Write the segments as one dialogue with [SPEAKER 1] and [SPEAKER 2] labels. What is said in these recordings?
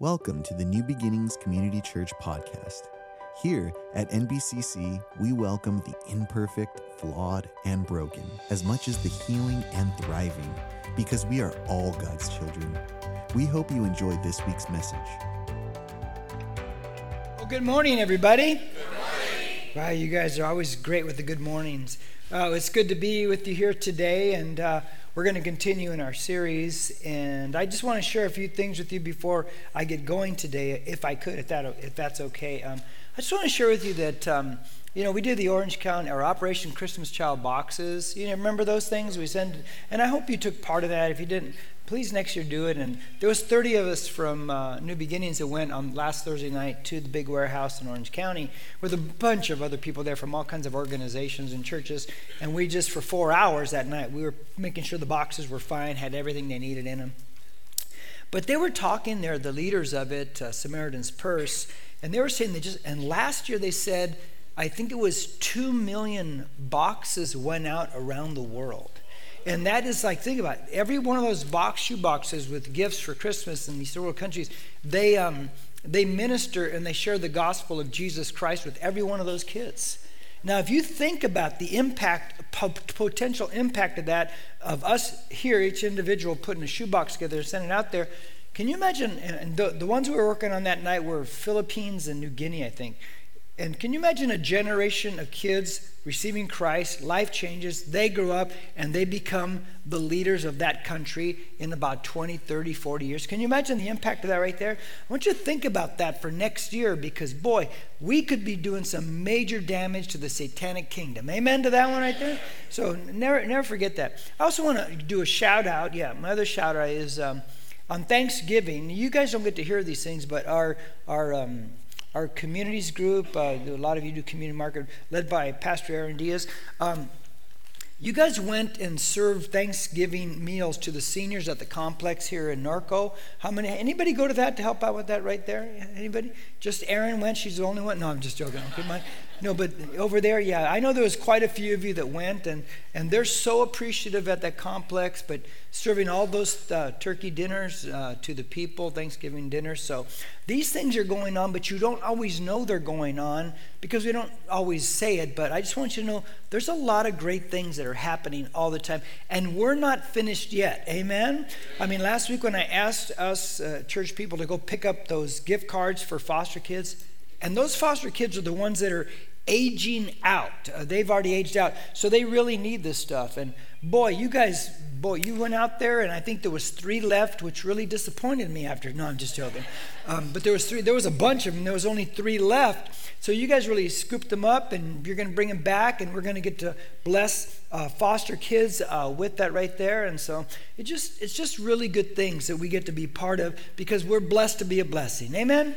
[SPEAKER 1] Welcome to the New Beginnings Community Church podcast. Here at NBCC, we welcome the imperfect, flawed, and broken as much as the healing and thriving because we are all God's children. We hope you enjoyed this week's message.
[SPEAKER 2] Well, good morning, everybody. Good morning. Wow, you guys are always great with the good mornings. Uh, it's good to be with you here today, and uh, we're going to continue in our series, and I just want to share a few things with you before I get going today, if I could, if, that, if that's okay. Um, I just want to share with you that, um, you know, we did the Orange County, our Operation Christmas Child boxes. You know, remember those things we send? And I hope you took part of that. If you didn't, please next year do it. And there was 30 of us from uh, New Beginnings that went on last Thursday night to the big warehouse in Orange County with a bunch of other people there from all kinds of organizations and churches. And we just, for four hours that night, we were making sure the boxes were fine, had everything they needed in them. But they were talking there, the leaders of it, uh, Samaritan's Purse, and they were saying they just, and last year they said, I think it was 2 million boxes went out around the world. And that is like, think about it. Every one of those box shoe boxes with gifts for Christmas in these third world countries, they, um, they minister and they share the gospel of Jesus Christ with every one of those kids. Now, if you think about the impact, potential impact of that, of us here, each individual putting a shoebox together and sending it out there, can you imagine? And the, the ones we were working on that night were Philippines and New Guinea, I think. And can you imagine a generation of kids receiving Christ, life changes, they grow up and they become the leaders of that country in about 20, 30, 40 years? Can you imagine the impact of that right there? I want you to think about that for next year because, boy, we could be doing some major damage to the satanic kingdom. Amen to that one right there? So never, never forget that. I also want to do a shout out. Yeah, my other shout out is um, on Thanksgiving. You guys don't get to hear these things, but our, our, um, our communities group. Uh, a lot of you do community market, led by Pastor Aaron Diaz. Um, you guys went and served Thanksgiving meals to the seniors at the complex here in Norco. How many? Anybody go to that to help out with that right there? Anybody? Just Erin went. She's the only one. No, I'm just joking. No, but over there, yeah, I know there was quite a few of you that went, and and they're so appreciative at that complex. But serving all those uh, turkey dinners uh, to the people, Thanksgiving dinners. So these things are going on, but you don't always know they're going on because we don't always say it. But I just want you to know there's a lot of great things that are happening all the time, and we're not finished yet. Amen. I mean, last week when I asked us uh, church people to go pick up those gift cards for foster kids and those foster kids are the ones that are aging out. Uh, they've already aged out. So they really need this stuff. And boy, you guys, boy, you went out there and I think there was three left, which really disappointed me after. No, I'm just joking. Um, but there was three, there was a bunch of them. There was only three left. So you guys really scooped them up and you're going to bring them back and we're going to get to bless uh, foster kids uh, with that right there. And so it just, it's just really good things that we get to be part of because we're blessed to be a blessing. Amen?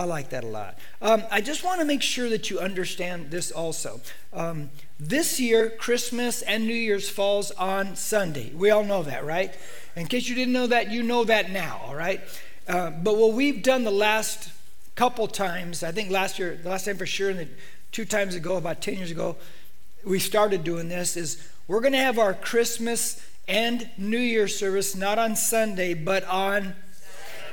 [SPEAKER 2] I like that a lot. Um, I just want to make sure that you understand this also. Um, this year, Christmas and New Year's falls on Sunday. We all know that, right? In case you didn't know that, you know that now, all right? Uh, but what we've done the last couple times, I think last year, the last time for sure, and two times ago, about 10 years ago, we started doing this, is we're going to have our Christmas and New Year service not on Sunday, but on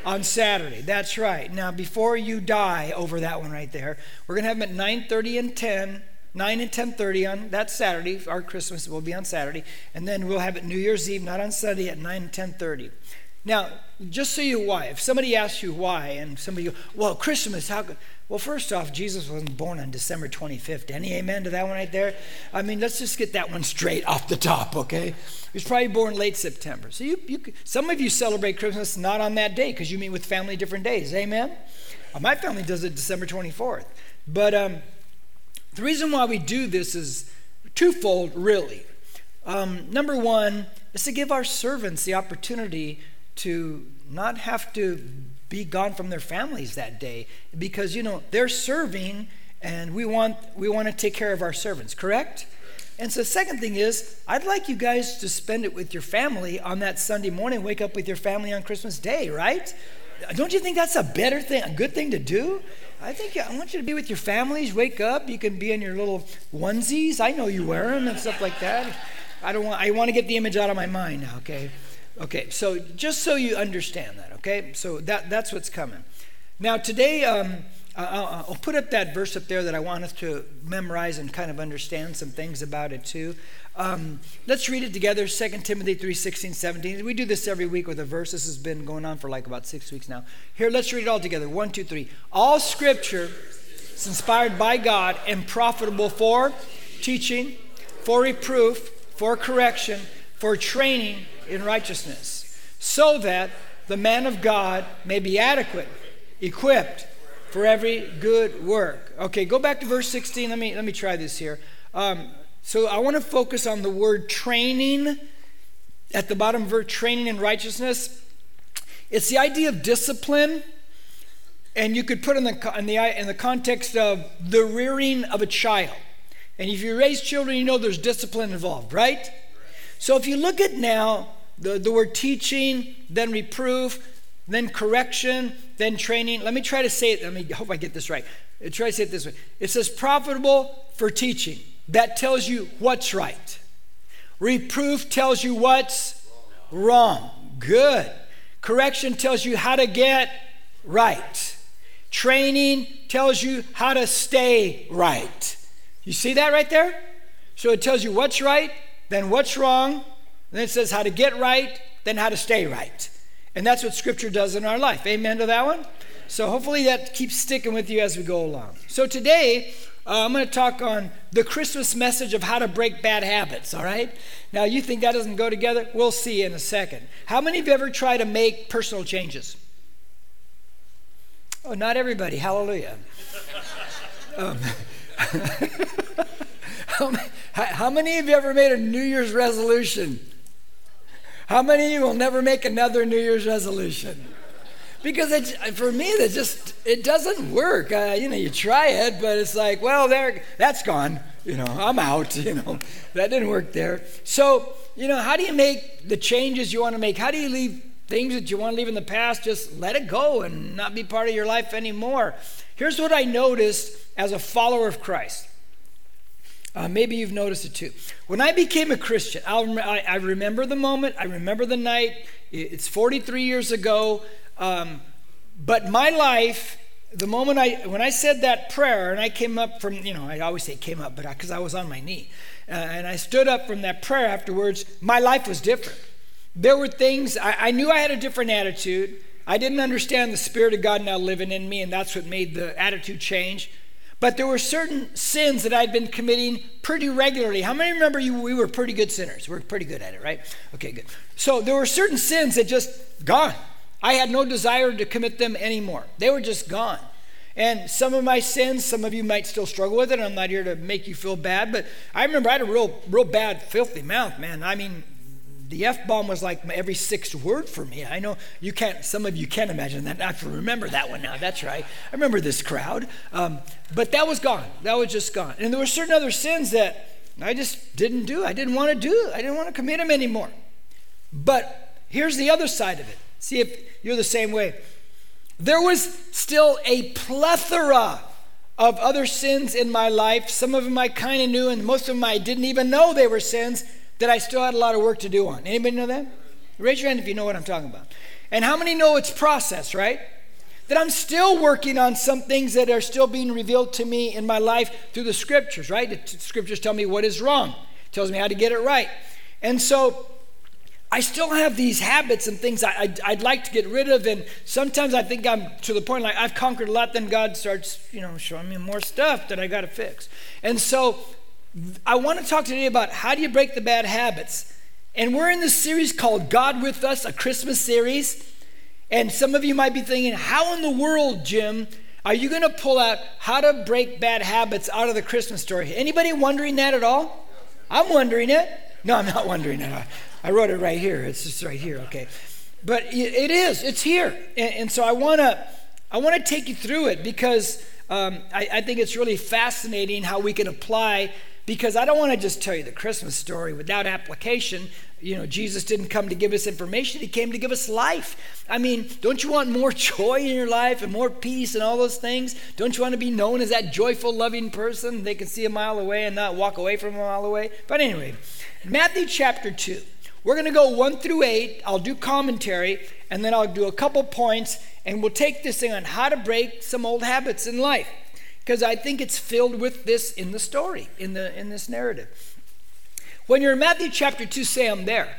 [SPEAKER 2] on Saturday. That's right. Now, before you die over that one right there, we're going to have them at 9.30 and 10, 9 and 10.30 on that Saturday. Our Christmas will be on Saturday. And then we'll have it New Year's Eve, not on Sunday, at 9 and 10.30. Now, just so you why, if somebody asks you why, and somebody go, well, Christmas, how could... Well, first off, Jesus wasn't born on December 25th. Any amen to that one right there? I mean, let's just get that one straight off the top, okay? He was probably born late September. So you, you some of you celebrate Christmas not on that day because you meet with family different days. Amen? My family does it December 24th. But um, the reason why we do this is twofold, really. Um, number one is to give our servants the opportunity to not have to be gone from their families that day because you know they're serving and we want we want to take care of our servants correct? And so second thing is i'd like you guys to spend it with your family on that sunday morning wake up with your family on christmas day right? Don't you think that's a better thing a good thing to do? I think i want you to be with your families wake up you can be in your little onesies i know you wear them and stuff like that. I don't want i want to get the image out of my mind now okay Okay, so just so you understand that, okay? So that, that's what's coming. Now, today, um, I'll, I'll, put up that verse up there that I want us to memorize and kind of understand some things about it too. Um, let's read it together 2 Timothy 3 16, 17. We do this every week with a verse. This has been going on for like about six weeks now. Here, let's read it all together. One, two, three. All scripture is inspired by God and profitable for teaching, for reproof, for correction, for training in righteousness, so that the man of God may be adequate, equipped for every good work. Okay, go back to verse 16. Let me let me try this here. Um, so I want to focus on the word training at the bottom of verse training in righteousness. It's the idea of discipline, and you could put in the, in the, in the context of the rearing of a child. And if you raise children, you know there's discipline involved, right? So if you look at now the, the word teaching, then reproof, then correction, then training. Let me try to say it. Let me hope I get this right. Try to say it this way. It says profitable for teaching that tells you what's right. Reproof tells you what's wrong. Good. Correction tells you how to get right. Training tells you how to stay right. You see that right there? So it tells you what's right, then what's wrong, then it says how to get right, then how to stay right. And that's what Scripture does in our life. Amen to that one? So hopefully that keeps sticking with you as we go along. So today, uh, I'm going to talk on the Christmas message of how to break bad habits, all right? Now, you think that doesn't go together? We'll see in a second. How many of you ever try to make personal changes? Oh, not everybody. Hallelujah. um, how, how many of you ever made a New Year's resolution? How many of you will never make another New Year's resolution? because it, for me that just it doesn't work. Uh, you know you try it but it's like well there that's gone. You know i'm out you know. That didn't work there. So you know how do you make the changes you want to make? How do you leave things that you want to leave in the past? Just let it go and not be part of your life anymore. Here's what i noticed as a follower of christ uh, maybe you've noticed it too. When I became a Christian, I'll, I, remember the moment, I remember the night. It's 43 years ago. Um, but my life, the moment I, when I said that prayer, and I came up from, you know, I always say came up, but because I, I, was on my knee, uh, and I stood up from that prayer afterwards, my life was different. There were things, I, I knew I had a different attitude. I didn't understand the Spirit of God now living in me, and that's what made the attitude change. But there were certain sins that I'd been committing pretty regularly. How many remember you, we were pretty good sinners? We're pretty good at it, right? Okay, good. So there were certain sins that just gone. I had no desire to commit them anymore. They were just gone. And some of my sins, some of you might still struggle with it. I'm not here to make you feel bad, but I remember I had a real, real bad, filthy mouth, man. I mean, the F bomb was like every sixth word for me. I know you can't, some of you can't imagine that. I have to remember that one now. That's right. I remember this crowd. Um, but that was gone. That was just gone. And there were certain other sins that I just didn't do. I didn't want to do. I didn't want to commit them anymore. But here's the other side of it See if you're the same way. There was still a plethora of other sins in my life. Some of them I kind of knew, and most of them I didn't even know they were sins that I still had a lot of work to do on. Anybody know that? Raise your hand if you know what I'm talking about. And how many know it's process, right? That I'm still working on some things that are still being revealed to me in my life through the scriptures, right? The scriptures tell me what is wrong, tells me how to get it right. And so I still have these habits and things I, would I'd like to get rid of. And sometimes I think I'm to the point like I've conquered a lot, then God starts, you know, showing me more stuff that I got to fix. And so I want to talk today about how do you break the bad habits. And we're in this series called God with Us, a Christmas series. And some of you might be thinking, how in the world, Jim, are you going to pull out how to break bad habits out of the Christmas story? Anybody wondering that at all? I'm wondering it. No, I'm not wondering it. I wrote it right here. It's just right here, okay. But it is. It's here, and, so I want to I want to take you through it because um, I, I think it's really fascinating how we can apply. Because I don't want to just tell you the Christmas story without application. You know, Jesus didn't come to give us information, He came to give us life. I mean, don't you want more joy in your life and more peace and all those things? Don't you want to be known as that joyful, loving person they can see a mile away and not walk away from a mile away? But anyway, Matthew chapter 2. We're going to go one through eight. I'll do commentary, and then I'll do a couple points, and we'll take this thing on how to break some old habits in life. Because I think it's filled with this in the story, in, the, in this narrative. When you're in Matthew chapter 2, say I'm there.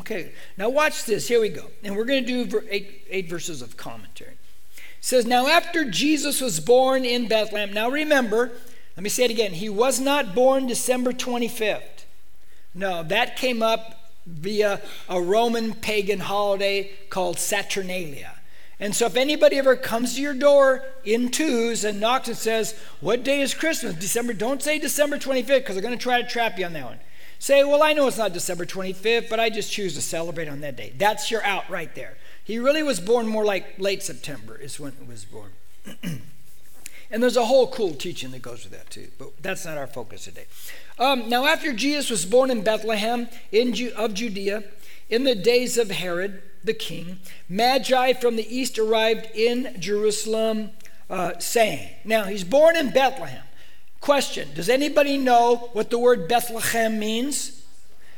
[SPEAKER 2] Okay, now watch this. Here we go. And we're going to do eight, eight verses of commentary. It says, Now after Jesus was born in Bethlehem, now remember, let me say it again. He was not born December 25th. No, that came up via a Roman pagan holiday called Saturnalia. And so if anybody ever comes to your door in twos and knocks and says, What day is Christmas? December, don't say December 25th because they're going to try to trap you on that one. Say, Well, I know it's not December 25th, but I just choose to celebrate on that day. That's your out right there. He really was born more like late September, is when he was born. and there's a whole cool teaching that goes with that too, but that's not our focus today. Um, now, after Jesus was born in Bethlehem in Ju- of Judea, in the days of Herod the king, Magi from the east arrived in Jerusalem, uh, saying, Now, he's born in Bethlehem. Question Does anybody know what the word Bethlehem means?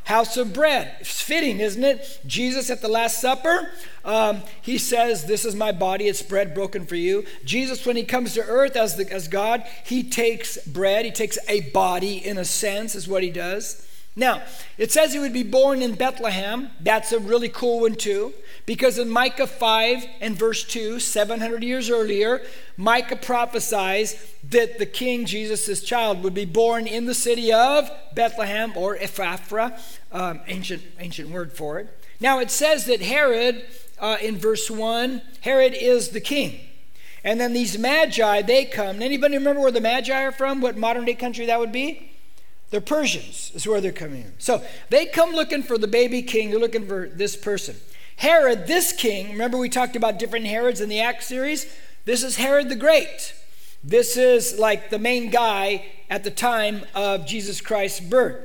[SPEAKER 2] House of bread. It's fitting, isn't it? Jesus at the Last Supper, um, he says, This is my body, it's bread broken for you. Jesus, when he comes to earth as, the, as God, he takes bread, he takes a body in a sense, is what he does. Now, it says he would be born in Bethlehem. That's a really cool one, too, because in Micah 5 and verse 2, 700 years earlier, Micah prophesies that the king, Jesus' child, would be born in the city of Bethlehem or Ephrathah, um, ancient, ancient word for it. Now, it says that Herod, uh, in verse 1, Herod is the king. And then these magi, they come. Anybody remember where the magi are from? What modern day country that would be? They're Persians, is where they're coming in. So they come looking for the baby king. They're looking for this person. Herod, this king, remember we talked about different Herods in the Acts series? This is Herod the Great. This is like the main guy at the time of Jesus Christ's birth.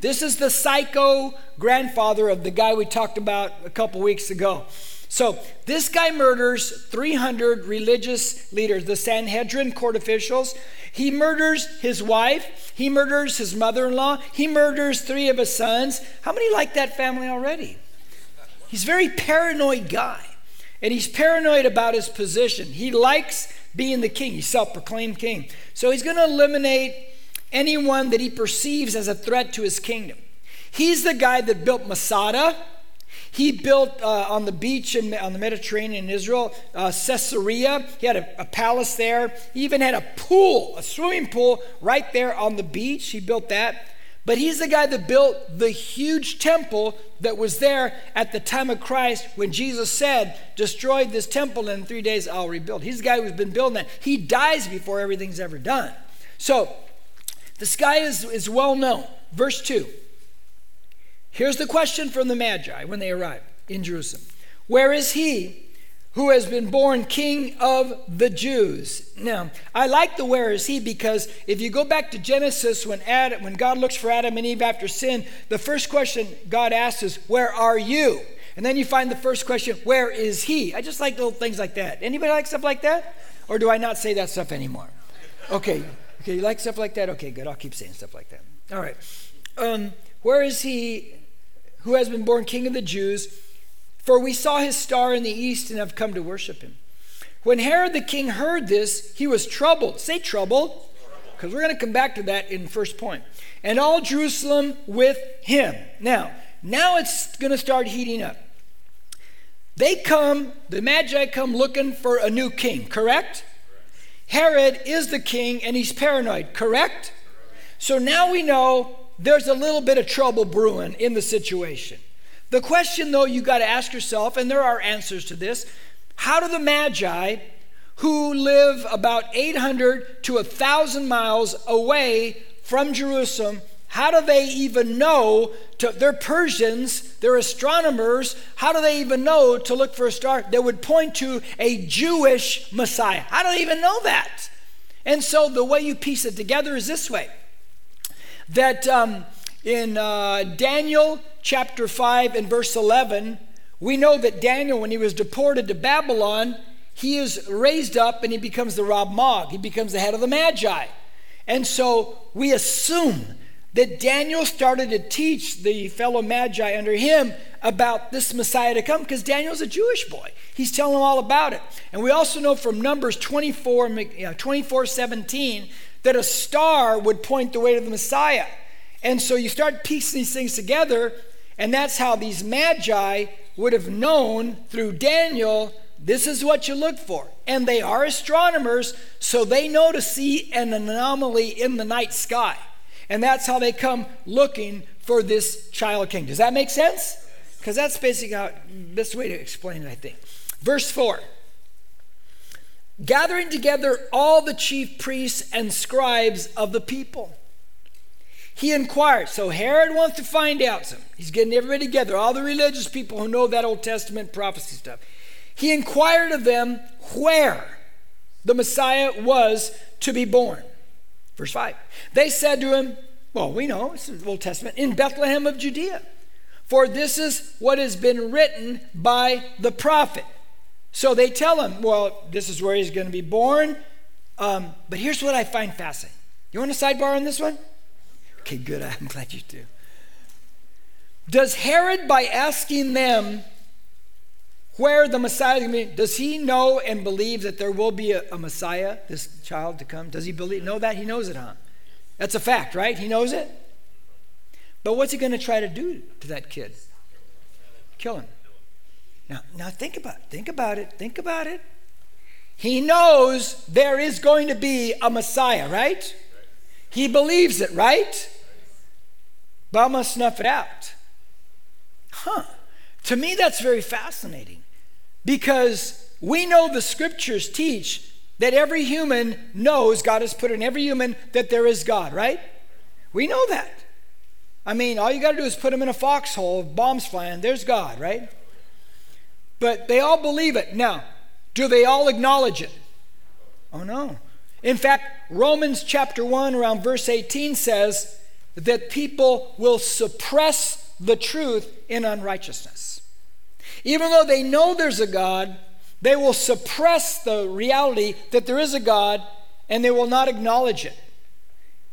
[SPEAKER 2] This is the psycho grandfather of the guy we talked about a couple weeks ago. So this guy murders 300 religious leaders, the Sanhedrin court officials. He murders his wife. He murders his mother in law. He murders three of his sons. How many like that family already? He's a very paranoid guy. And he's paranoid about his position. He likes being the king. He's self proclaimed king. So he's going to eliminate anyone that he perceives as a threat to his kingdom. He's the guy that built Masada. He built uh, on the beach in, on the Mediterranean in Israel, uh, Caesarea. He had a, a, palace there. He even had a pool, a swimming pool right there on the beach. He built that. But he's the guy that built the huge temple that was there at the time of Christ when Jesus said, Destroy this temple and in three days I'll rebuild. He's the guy who's been building that. He dies before everything's ever done. So this guy is, is well known. Verse 2. Here's the question from the Magi when they arrive in Jerusalem Where is he who has been born king of the Jews? Now, I like the where is he because if you go back to Genesis when Adam, when God looks for Adam and Eve after sin, the first question God asks is, Where are you? And then you find the first question, Where is he? I just like little things like that. Anybody like stuff like that? Or do I not say that stuff anymore? Okay. Okay, you like stuff like that? Okay, good. I'll keep saying stuff like that. All right. Um, where is he who has been born King of the Jews, for we saw his star in the east and have come to worship him. When Herod the king heard this, he was troubled. Say troubled, because we're going to come back to that in first point. And all Jerusalem with him. Now, now it's going to start heating up. They come, the Magi come looking for a new king, correct? Herod is the king and he's paranoid, correct? So now we know there's a little bit of trouble brewing in the situation. The question, though, you got to ask yourself, and there are answers to this how do the Magi, who live about 800 to 1,000 miles away from Jerusalem, how do they even know? To, they're Persians, they're astronomers. How do they even know to look for a star that would point to a Jewish Messiah? How do they even know that? And so the way you piece it together is this way that um, in uh, Daniel chapter 5 and verse 11, we know that Daniel, when he was deported to Babylon, he is raised up and he becomes the Rav Mag. He becomes the head of the Magi. And so we assume that Daniel started to teach the fellow magi under him about this Messiah to come because Daniel's a Jewish boy. He's telling them all about it. And we also know from Numbers 24, 24 17 that a star would point the way to the Messiah. And so you start piecing these things together, and that's how these magi would have known through Daniel this is what you look for. And they are astronomers, so they know to see an anomaly in the night sky. And that's how they come looking for this child king. Does that make sense? Because that's basically how, best way to explain it, I think. Verse 4 Gathering together all the chief priests and scribes of the people. He inquired. So Herod wants to find out some. He's getting everybody together, all the religious people who know that Old Testament prophecy stuff. He inquired of them where the Messiah was to be born. Verse 5. They said to him, Well, we know, it's the Old Testament, in Bethlehem of Judea. For this is what has been written by the prophet. So they tell him, Well, this is where he's going to be born. Um, but here's what I find fascinating. You want a sidebar on this one? Okay, good. I'm glad you do. Does Herod, by asking them where the Messiah is going to be, does he know and believe that there will be a, a, Messiah, this child to come? Does he believe know that? He knows it, huh? That's a fact, right? He knows it. But what's he going to try to do to that kid? Kill him. Now, now think about it. Think about it. Think about it. He knows there is going to be a Messiah, right? He believes it, right? But I must snuff it out. Huh. To me, that's very fascinating. Because we know the scriptures teach that every human knows God has put in every human that there is God, right? We know that. I mean, all you got to do is put them in a foxhole, bombs flying, there's God, right? But they all believe it. Now, do they all acknowledge it? Oh, no. In fact, Romans chapter 1, around verse 18 says that people will suppress the truth in unrighteousness. Even though they know there's a God, they will suppress the reality that there is a God and they will not acknowledge it.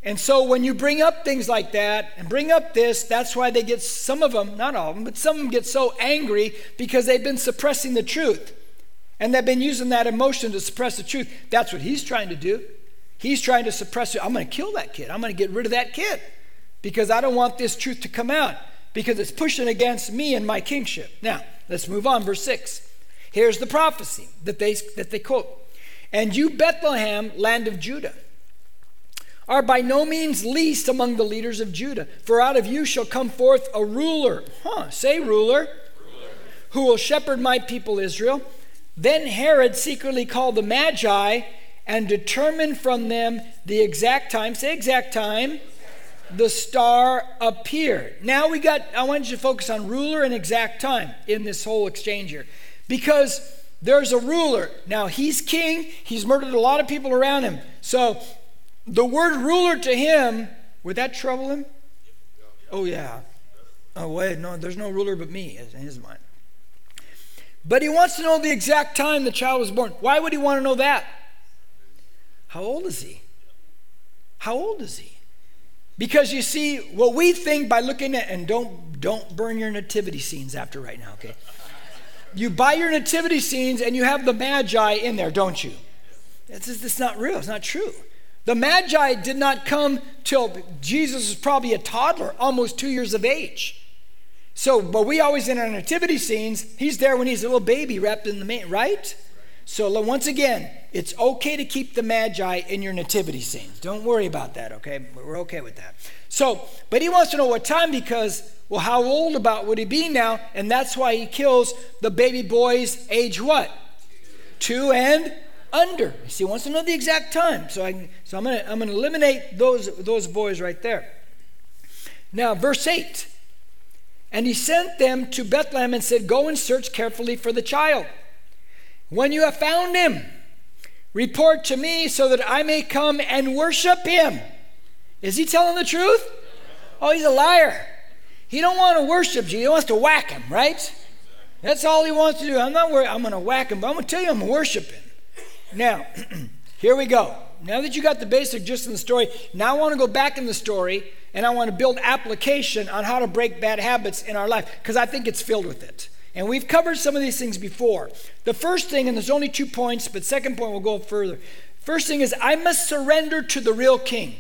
[SPEAKER 2] And so when you bring up things like that and bring up this, that's why they get some of them, not all of them, but some of them get so angry because they've been suppressing the truth. And they've been using that emotion to suppress the truth. That's what he's trying to do. He's trying to suppress it. I'm going to kill that kid. I'm going to get rid of that kid because I don't want this truth to come out because it's pushing against me and my kingship. Now, Let's move on, verse 6. Here's the prophecy that they, that they quote. And you, Bethlehem, land of Judah, are by no means least among the leaders of Judah, for out of you shall come forth a ruler. Huh, say ruler. ruler. Who will shepherd my people Israel. Then Herod secretly called the Magi and determined from them the exact time. Say exact time the star appeared. Now we got, I want you to focus on ruler and exact time in this whole exchange here. Because there's a ruler. Now he's king, he's murdered a lot of people around him. So the word ruler to him, would that trouble him? Oh, yeah. Oh, wait, no, there's no ruler but me in his mind. But he wants to know the exact time the child was born. Why would he want to know that? How old is he? How old is he? Because you see, what we think by looking at, and don't, don't burn your nativity scenes after right now, okay? You buy your nativity scenes and you have the Magi in there, don't you? It's, it's not real, it's not true. The Magi did not come till Jesus was probably a toddler, almost two years of age. So, but we always in our nativity scenes, he's there when he's a little baby wrapped in the main, right? So once again, it's okay to keep the magi in your nativity scenes. Don't worry about that, okay? We're okay with that. So, but he wants to know what time because, well, how old about would he be now? And that's why he kills the baby boys age what? Two and under. See, he wants to know the exact time. So I so I'm gonna I'm gonna eliminate those those boys right there. Now, verse 8. And he sent them to Bethlehem and said, Go and search carefully for the child. When you have found him, report to me so that I may come and worship him. Is he telling the truth? Oh, he's a liar. He don't want to worship you. He wants to whack him, right? That's all he wants to do. I'm not worried. I'm going to whack him, but I'm going to tell you I'm worshiping. Now, here we go. Now that you got the basic gist in the story, now I want to go back in the story and I want to build application on how to break bad habits in our life because I think it's filled with it. And we've covered some of these things before. The first thing, and there's only two points, but second point we'll go further. First thing is, I must surrender to the real king.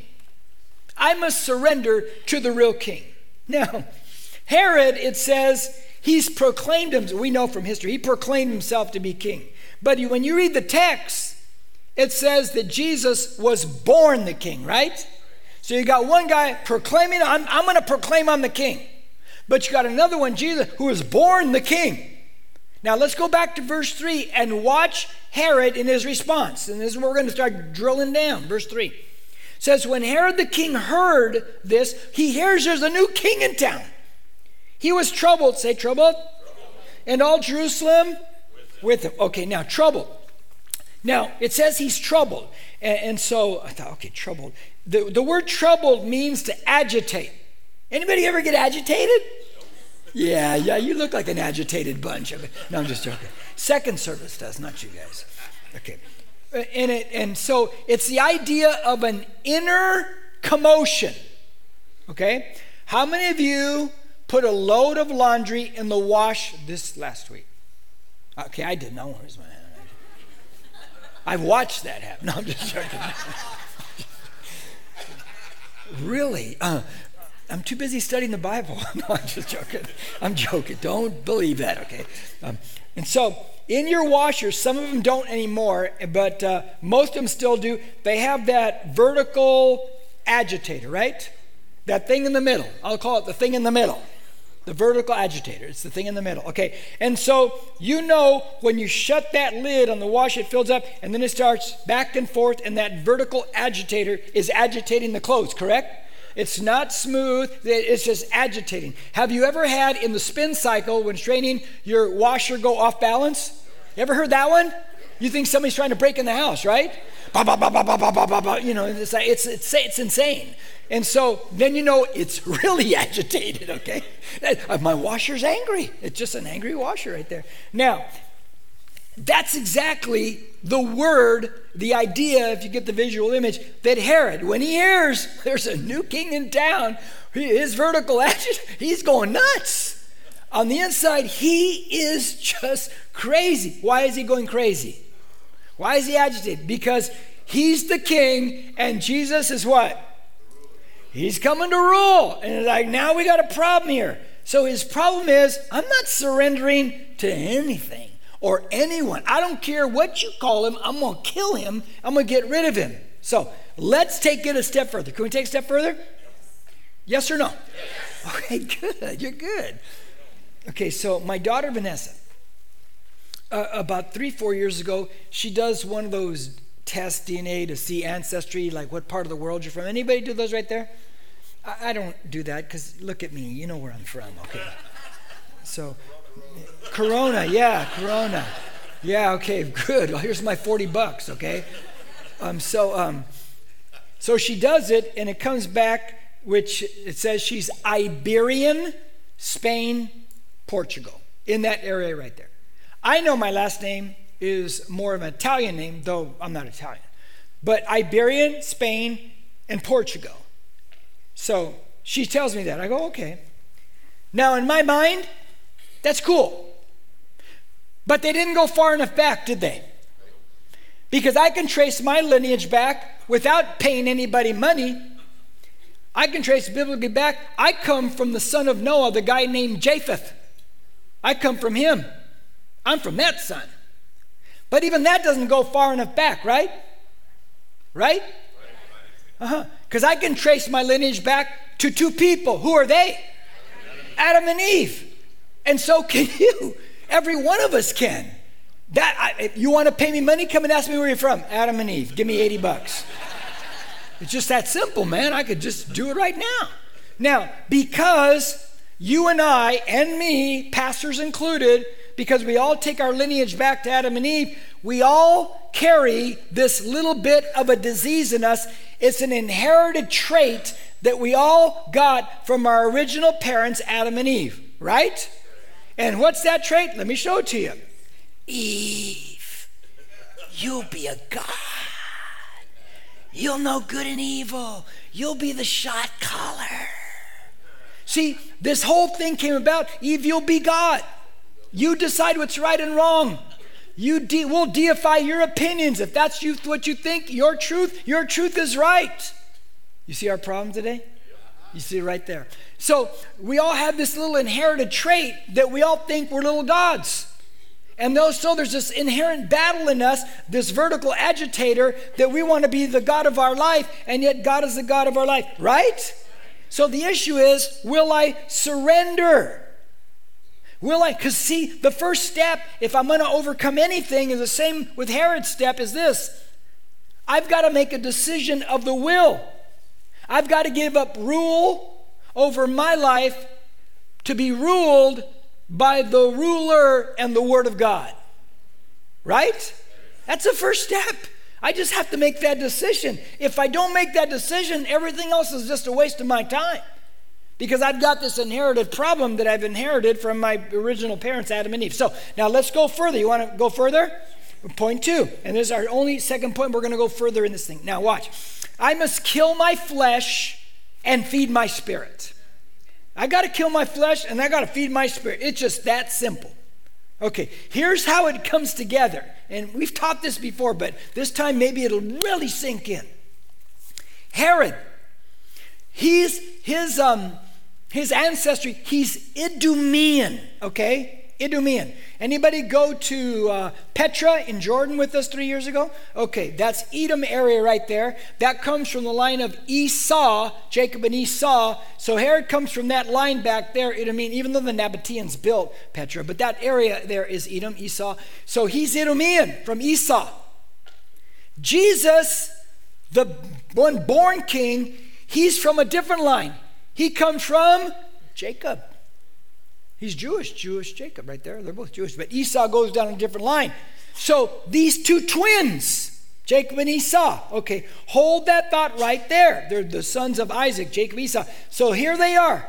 [SPEAKER 2] I must surrender to the real king. Now, Herod, it says, he's proclaimed him, we know from history, he proclaimed himself to be king. But when you read the text, it says that Jesus was born the king, right? So you got one guy proclaiming, I'm, I'm going to proclaim I'm the king. But you got another one, Jesus, who was born the king. Now let's go back to verse 3 and watch Herod in his response. And this is where we're going to start drilling down. Verse 3 says, When Herod the king heard this, he hears there's a new king in town. He was troubled. Say troubled. And all Jerusalem with him. Okay, now troubled. Now it says he's troubled. And, and so I thought, okay, troubled. The, the word troubled means to agitate. Anybody ever get agitated? Yeah, yeah, you look like an agitated bunch. No, I'm just joking. Second service does, not you guys. Okay. And, it, and so it's the idea of an inner commotion. Okay? How many of you put a load of laundry in the wash this last week? Okay, I didn't No worries, man. I've watched that happen. No, I'm just joking. really? Uh, I'm too busy studying the Bible. no, I'm just joking. I'm joking. Don't believe that, okay? Um, and so, in your washers, some of them don't anymore, but uh, most of them still do. They have that vertical agitator, right? That thing in the middle. I'll call it the thing in the middle. The vertical agitator. It's the thing in the middle. Okay. And so you know when you shut that lid on the wash, it fills up and then it starts back and forth, and that vertical agitator is agitating the clothes, correct? It's not smooth, it's just agitating. Have you ever had in the spin cycle when straining your washer go off balance? You ever heard that one? You think somebody's trying to break in the house, right? Bah, bah, bah, you know, it's, it's, it's, it's insane. And so then you know it's really agitated, okay? Uh, my washer's angry. It's just an angry washer right there. Now, that's exactly the word, the idea, if you get the visual image, that Herod, when he hears there's a new king in town, his vertical action, he's going nuts. On the inside, he is just crazy. Why is he going crazy? Why is he agitated? Because he's the king and Jesus is what? He's coming to rule. And it's like, now we got a problem here. So his problem is, I'm not surrendering to anything or anyone. I don't care what you call him, I'm going to kill him, I'm going to get rid of him. So let's take it a step further. Can we take a step further? Yes or no? Yes. Okay, good. You're good. Okay, so my daughter Vanessa, uh, about three, four years ago, she does one of those tests DNA to see ancestry, like what part of the world you're from. Anybody do those right there? I, I don't do that because look at me, you know where I'm from, okay? So Corona, yeah, Corona. Yeah, okay, good. Well, here's my 40 bucks, okay? Um, so, um, so she does it, and it comes back, which it says she's Iberian, Spain, Portugal, in that area right there. I know my last name is more of an Italian name, though I'm not Italian. But Iberian, Spain, and Portugal. So she tells me that. I go, okay. Now, in my mind, that's cool. But they didn't go far enough back, did they? Because I can trace my lineage back without paying anybody money. I can trace biblically back. I come from the son of Noah, the guy named Japheth. I come from him. I'm from that son. But even that doesn't go far enough back, right? Right? Uh huh. Because I can trace my lineage back to two people. Who are they? Adam and Eve. And so can you. Every one of us can. That I, if you want to pay me money, come and ask me where you're from. Adam and Eve. Give me 80 bucks. It's just that simple, man. I could just do it right now. Now, because you and I and me, pastors included, because we all take our lineage back to Adam and Eve, we all carry this little bit of a disease in us. It's an inherited trait that we all got from our original parents, Adam and Eve, right? And what's that trait? Let me show it to you. Eve, you'll be a god. You'll know good and evil. You'll be the shot caller. See, this whole thing came about Eve, you'll be God. You decide what's right and wrong. You de- will deify your opinions. If that's you, what you think, your truth, your truth is right. You see our problem today? You see right there. So we all have this little inherited trait that we all think we're little gods. And those, so there's this inherent battle in us, this vertical agitator that we want to be the God of our life, and yet God is the God of our life, right? So the issue is will I surrender? Will I? Because see, the first step, if I'm going to overcome anything, is the same with Herod's step, is this I've got to make a decision of the will. I've got to give up rule over my life to be ruled by the ruler and the Word of God. Right? That's the first step. I just have to make that decision. If I don't make that decision, everything else is just a waste of my time. Because I've got this inherited problem that I've inherited from my original parents, Adam and Eve. So now let's go further. You want to go further? Point two. And this is our only second point. We're going to go further in this thing. Now, watch. I must kill my flesh and feed my spirit. I got to kill my flesh and I got to feed my spirit. It's just that simple. Okay, here's how it comes together. And we've taught this before, but this time maybe it'll really sink in. Herod, he's his um his ancestry, he's Idumean, okay? Idumean. Anybody go to uh, Petra in Jordan with us three years ago? Okay, that's Edom area right there. That comes from the line of Esau, Jacob and Esau. So Herod comes from that line back there, Idumean, even though the Nabateans built Petra. But that area there is Edom, Esau. So he's Idumean from Esau. Jesus, the one born king, he's from a different line. He comes from Jacob. He's Jewish, Jewish Jacob right there. They're both Jewish, but Esau goes down a different line. So these two twins, Jacob and Esau, okay, hold that thought right there. They're the sons of Isaac, Jacob, Esau. So here they are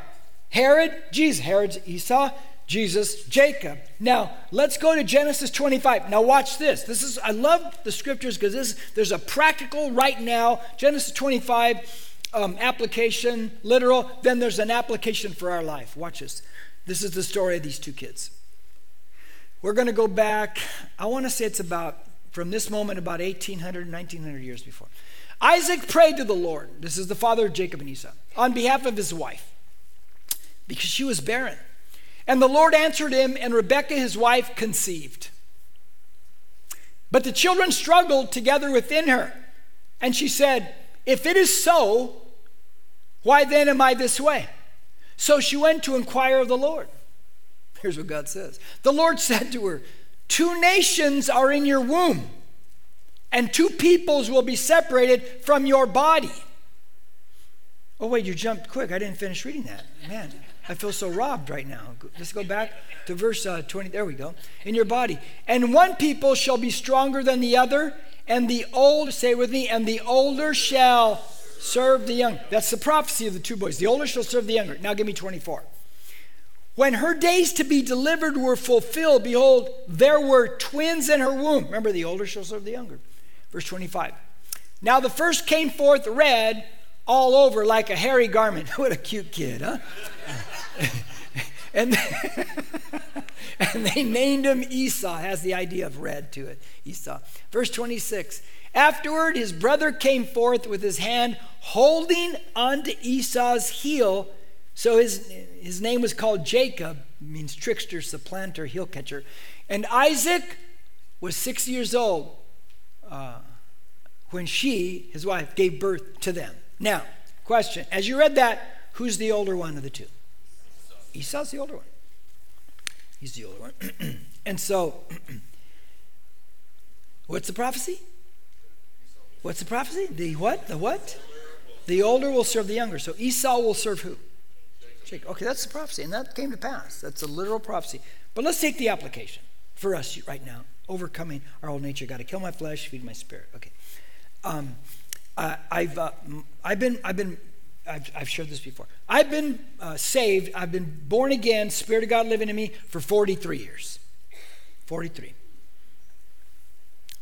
[SPEAKER 2] Herod, Jesus, Herod's Esau, Jesus, Jacob. Now, let's go to Genesis 25. Now, watch this. This is, I love the scriptures because this, there's a practical right now, Genesis 25 um, application, literal, then there's an application for our life. Watch this. This is the story of these two kids. We're going to go back, I want to say it's about, from this moment, about 1800, 1900 years before. Isaac prayed to the Lord. This is the father of Jacob and Esau, on behalf of his wife, because she was barren. And the Lord answered him, and Rebekah, his wife, conceived. But the children struggled together within her. And she said, If it is so, why then am I this way? So she went to inquire of the Lord. Here's what God says The Lord said to her, Two nations are in your womb, and two peoples will be separated from your body. Oh, wait, you jumped quick. I didn't finish reading that. Man, I feel so robbed right now. Let's go back to verse uh, 20. There we go. In your body. And one people shall be stronger than the other, and the old, say with me, and the older shall serve the young. That's the prophecy of the two boys. The older shall serve the younger. Now give me 24. When her days to be delivered were fulfilled, behold, there were twins in her womb. Remember, the older shall serve the younger. Verse 25. Now the first came forth red all over like a hairy garment. what a cute kid, huh? and, and they named him Esau. Has the idea of red to it. Esau. Verse 26. Afterward, his brother came forth with his hand holding onto Esau's heel. So his, his name was called Jacob, means trickster, supplanter, heel catcher. And Isaac was six years old uh, when she, his wife, gave birth to them. Now, question as you read that, who's the older one of the two? Esau's the older one. He's the older one. and so, what's the prophecy? What's the prophecy? The what? The what? The older will serve the younger. So Esau will serve who? Jacob. Okay, that's the prophecy, and that came to pass. That's a literal prophecy. But let's take the application for us right now. Overcoming our old nature. Got to kill my flesh, feed my spirit. Okay. Um, uh, I've uh, I've been I've been I've, I've, shared this before. I've been uh, saved. I've been born again. Spirit of God living in me for 43 years. 43.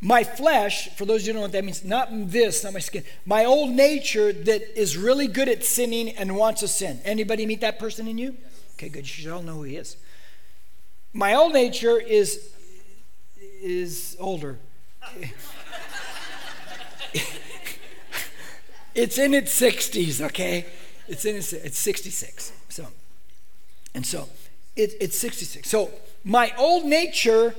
[SPEAKER 2] My flesh, for those of you who don't know what that means, not this, not my skin, my old nature that is really good at sinning and wants to sin. Anybody meet that person in you? Okay, good. You should all know who he is. My old nature is is older. it's in its 60s, okay? It's in its it's 66. So, and so it, it's 66. So my old nature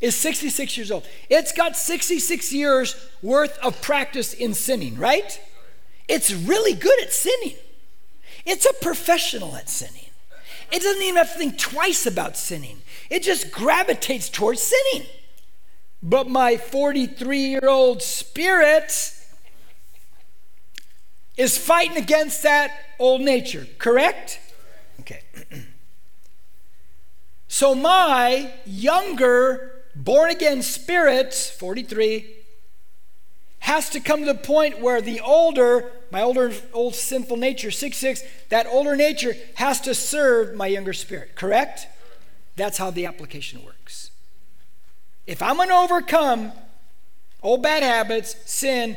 [SPEAKER 2] is 66 years old. It's got 66 years worth of practice in sinning, right? It's really good at sinning. It's a professional at sinning. It doesn't even have to think twice about sinning. It just gravitates towards sinning. But my 43 year old spirit is fighting against that old nature, correct? Okay. so my younger born again spirit, 43, has to come to the point where the older, my older, old sinful nature, 6 6, that older nature has to serve my younger spirit, correct? That's how the application works. If I'm going to overcome old bad habits, sin,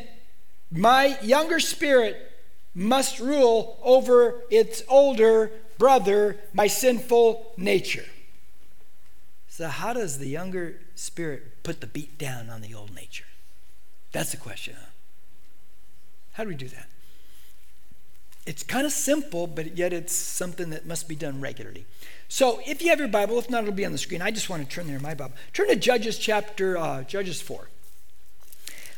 [SPEAKER 2] my younger spirit must rule over its older brother, my sinful nature. So, how does the younger spirit put the beat down on the old nature? That's the question. Huh? How do we do that? It's kind of simple, but yet it's something that must be done regularly. So, if you have your Bible, if not, it'll be on the screen. I just want to turn there my Bible. Turn to Judges chapter, uh, Judges 4.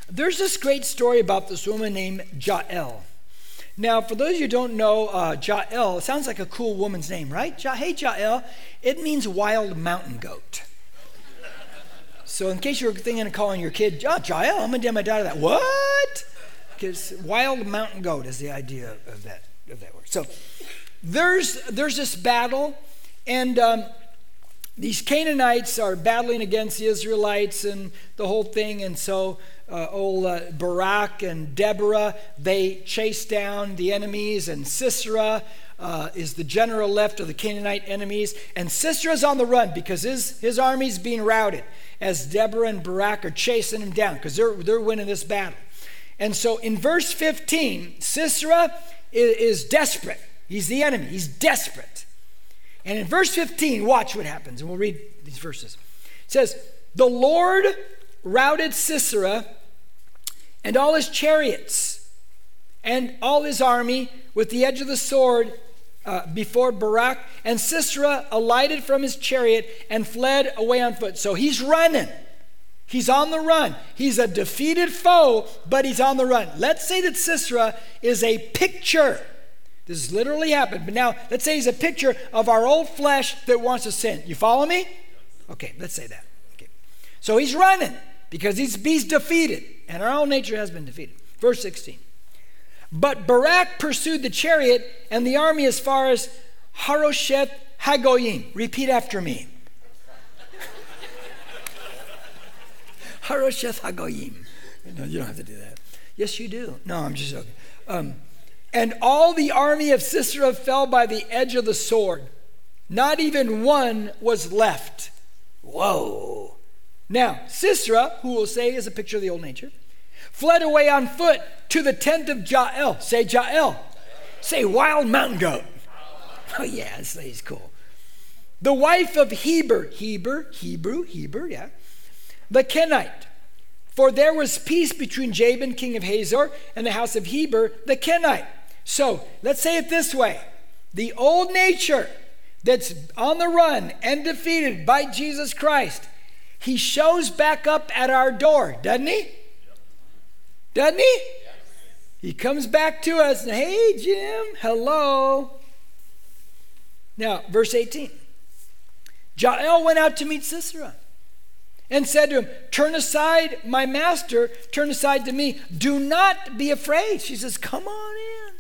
[SPEAKER 2] There's this great story about this woman named Jael. Now, for those of you who don't know, uh, Jael sounds like a cool woman's name, right? Ja- hey, Jael. It means wild mountain goat. So, in case you were thinking of calling your kid, oh, Jael, I'm to name my daughter that. What? Because wild mountain goat is the idea of that, of that word. So, there's, there's this battle, and um, these Canaanites are battling against the Israelites and the whole thing, and so uh, old uh, Barak and Deborah, they chase down the enemies, and Sisera uh, is the general left of the Canaanite enemies. And Sisera's on the run because his, his army's being routed as Deborah and Barak are chasing him down because they're, they're winning this battle. And so in verse 15, Sisera is, is desperate. He's the enemy, he's desperate. And in verse 15, watch what happens, and we'll read these verses. It says, The Lord routed Sisera and all his chariots and all his army with the edge of the sword uh, before Barak. And Sisera alighted from his chariot and fled away on foot. So he's running. He's on the run. He's a defeated foe, but he's on the run. Let's say that Sisera is a picture. This literally happened. But now, let's say he's a picture of our old flesh that wants to sin. You follow me? Okay, let's say that. Okay. So he's running because he's, he's defeated, and our own nature has been defeated. Verse 16. But Barak pursued the chariot and the army as far as Harosheth Hagoyim. Repeat after me. Harosheth Hagoyim. No, you don't have to do that. Yes, you do. No, I'm just joking. Um, and all the army of Sisera fell by the edge of the sword. Not even one was left. Whoa. Now, Sisera, who we'll say is a picture of the old nature, fled away on foot to the tent of Jael. Say Jael. Say wild mountain goat. Oh, yeah, he's cool. The wife of Heber, Heber, Hebrew, Heber, yeah, the Kenite. For there was peace between Jabin, king of Hazor, and the house of Heber, the Kenite. So let's say it this way the old nature that's on the run and defeated by Jesus Christ he shows back up at our door, doesn't he? Doesn't he? He comes back to us and, hey, Jim, hello. Now, verse 18. Jael went out to meet Sisera and said to him, Turn aside, my master, turn aside to me. Do not be afraid. She says, Come on in.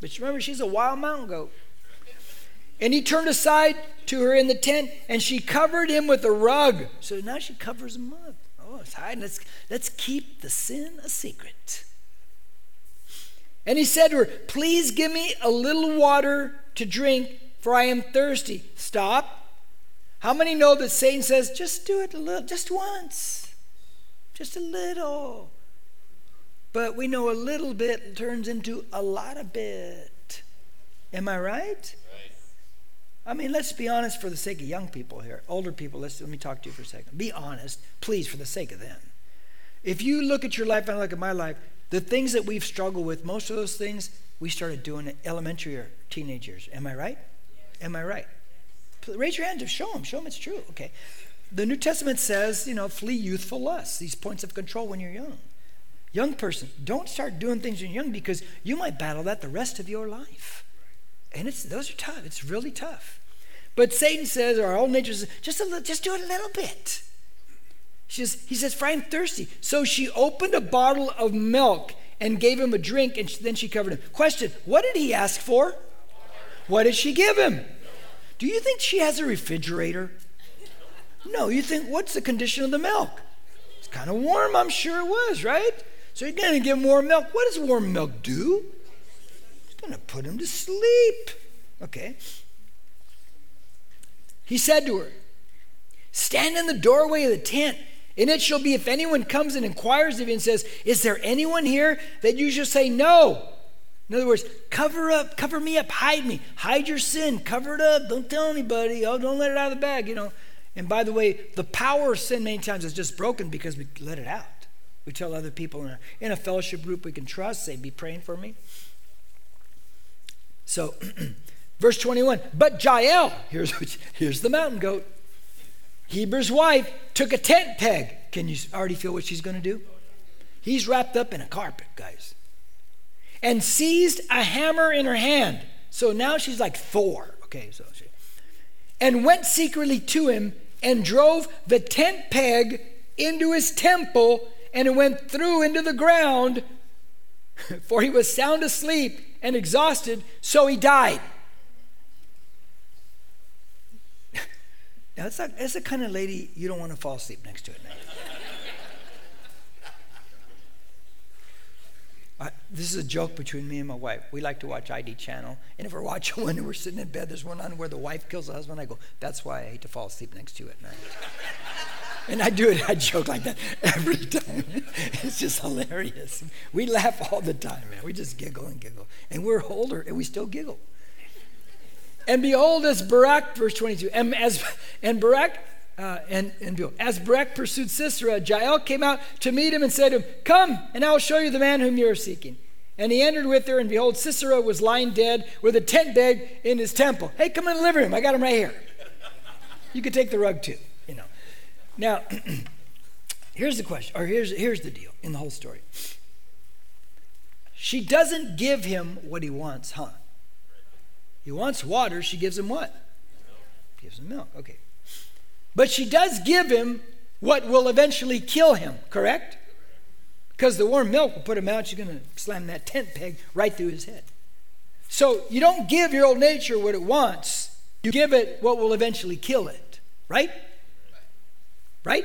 [SPEAKER 2] But remember, she's a wild mountain goat. And he turned aside to her in the tent, and she covered him with a rug. So now she covers him up. Oh, it's hiding. Let's, let's keep the sin a secret. And he said to her, Please give me a little water to drink, for I am thirsty. Stop. How many know that Satan says, Just do it a little, just once? just a little. But we know a little bit turns into a lot of bit. Am I right? I mean, let's be honest for the sake of young people here. Older people, let's, let me talk to you for a second. Be honest, please, for the sake of them. If you look at your life and I look at my life, the things that we've struggled with, most of those things we started doing at elementary or teenage years. Am I right? Am I right? Raise your hand to show them. Show them it's true. Okay. The New Testament says, you know, flee youthful lusts, these points of control when you're young. Young person, don't start doing things when you're young because you might battle that the rest of your life. And it's those are tough. It's really tough. But Satan says, or our old nature says, just a little, just do it a little bit. She says, he says, for I'm thirsty. So she opened a bottle of milk and gave him a drink, and then she covered him. Question What did he ask for? What did she give him? Do you think she has a refrigerator? No, you think, what's the condition of the milk? It's kind of warm, I'm sure it was, right? So you're going to give more milk. What does warm milk do? Going to put him to sleep. Okay. He said to her, Stand in the doorway of the tent and it shall be if anyone comes and inquires of you and says, Is there anyone here? that you shall say, No. In other words, cover up, cover me up, hide me, hide your sin, cover it up, don't tell anybody, oh, don't let it out of the bag, you know. And by the way, the power of sin many times is just broken because we let it out. We tell other people in a, in a fellowship group we can trust, say, Be praying for me. So, verse 21, but Jael, here's, here's the mountain goat. Heber's wife took a tent peg. Can you already feel what she's going to do? He's wrapped up in a carpet, guys. And seized a hammer in her hand. So now she's like Thor. Okay, so she. And went secretly to him and drove the tent peg into his temple and it went through into the ground. For he was sound asleep and exhausted, so he died. Now, that's, the kind of lady you don't want to fall asleep next to at night. This is a joke between me and my wife. We like to watch ID channel, and if we're watching one and we're sitting in bed, there's one on where the wife kills the husband. I go, "That's why I hate to fall asleep next to you at night." And I do it. I joke like that every time. it's just hilarious. We laugh all the time, man. We just giggle and giggle, and we're older and we still giggle. And behold, as Barak, verse 22, and as and Barak, uh, and, and behold, as Barak pursued Sisera, Jael came out to meet him and said to him, Come, and I will show you the man whom you are seeking. And he entered with her, and behold, Sisera was lying dead with a tent bed in his temple. Hey, come the living room. I got him right here. You could take the rug too. Now, here's the question, or here's, here's the deal in the whole story. She doesn't give him what he wants, huh? He wants water, she gives him what? Gives him milk. Okay. But she does give him what will eventually kill him, correct? Because the warm milk will put him out. She's going to slam that tent peg right through his head. So you don't give your old nature what it wants, you give it what will eventually kill it, right? Right?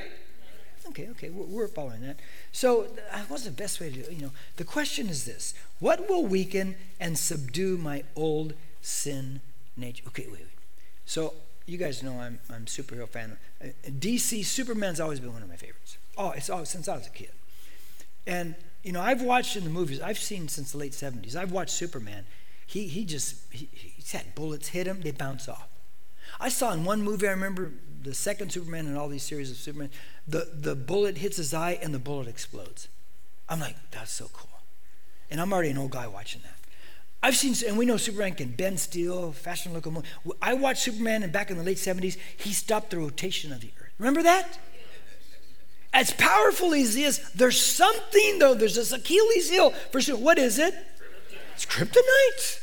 [SPEAKER 2] Okay, okay, we're following that. So, uh, what's the best way to do it? You know, the question is this What will weaken and subdue my old sin nature. Okay, wait, wait. So you guys know I'm I'm superhero fan. Uh, DC Superman's always been one of my favorites. Oh, it's always since I was a kid. And you know, I've watched in the movies. I've seen since the late '70s. I've watched Superman. He he just he, he's had bullets hit him, they bounce off. I saw in one movie. I remember the second Superman and all these series of Superman. The the bullet hits his eye and the bullet explodes. I'm like, that's so cool. And I'm already an old guy watching that. I've seen, and we know Superman can bend steel, fashion locomotive. I watched Superman, and back in the late 70s, he stopped the rotation of the earth. Remember that? As powerful as he is, there's something, though, there's this Achilles heel for sure. What is it? It's kryptonite.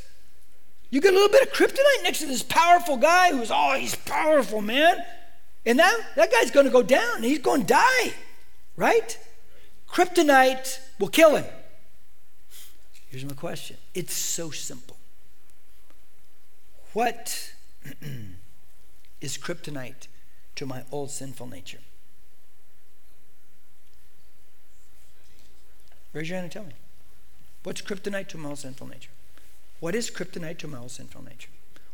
[SPEAKER 2] You get a little bit of kryptonite next to this powerful guy who's, oh, he's powerful, man. And now that guy's going to go down. He's going to die, right? Kryptonite will kill him. Here's my question it's so simple. What is kryptonite to my old sinful nature? Raise your hand and tell me. What's kryptonite to my old sinful nature? What is kryptonite to my old sinful nature?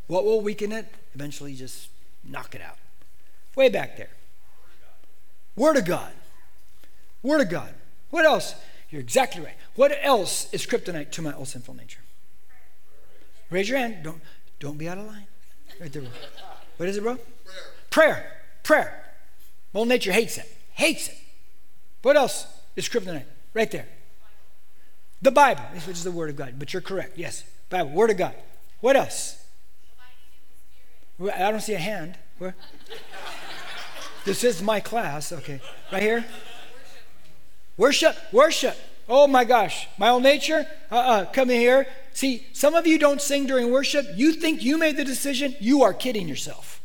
[SPEAKER 2] What will weaken it? Eventually, just knock it out. Way back there. Word of God. Word of God. What else? You're exactly right. What else is kryptonite to my old sinful nature? Raise your hand. Don't, don't be out of line. Right there. What is it, bro? Prayer. Prayer. Prayer. Old nature hates it. Hates it. What else is kryptonite? Right there. The Bible, which is the Word of God. But you're correct. Yes. Bible. Word of God. What else? I don't see a hand. Where? This is my class. Okay. Right here? Worship. Worship. Oh my gosh. My old nature? Uh uh-uh. uh. Come in here. See, some of you don't sing during worship. You think you made the decision. You are kidding yourself.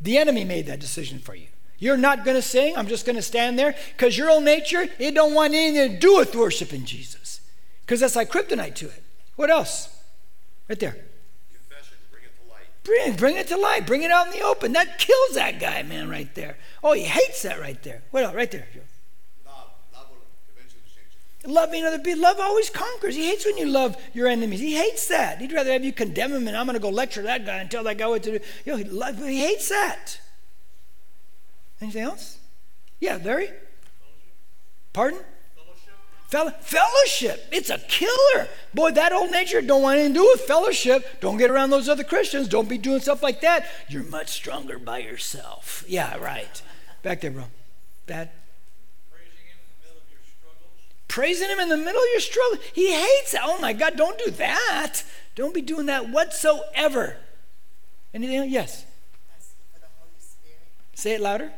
[SPEAKER 2] The enemy made that decision for you. You're not going to sing. I'm just going to stand there because your old nature, it don't want anything to do with worshiping Jesus because that's like kryptonite to it. What else? Right there.
[SPEAKER 3] Confession, bring it to light.
[SPEAKER 2] Bring, bring it to light. Bring it out in the open. That kills that guy, man, right there. Oh, he hates that right there. What else? Right there.
[SPEAKER 3] Love, love will eventually change.
[SPEAKER 2] Loving other people. Love always conquers. He hates when you love your enemies. He hates that. He'd rather have you condemn him and I'm going to go lecture that guy and tell that guy what to do. You know, he, love, he hates that. Anything else? Yeah, Larry? Pardon? Fellowship. It's a killer. Boy, that old nature don't want anything to do with fellowship. Don't get around those other Christians. Don't be doing stuff like that. You're much stronger by yourself. Yeah, right. Back there, bro. Bad. Praising him in the middle of your struggle. He hates it. Oh my God, don't do that. Don't be doing that whatsoever. Anything else? Yes. Say it louder.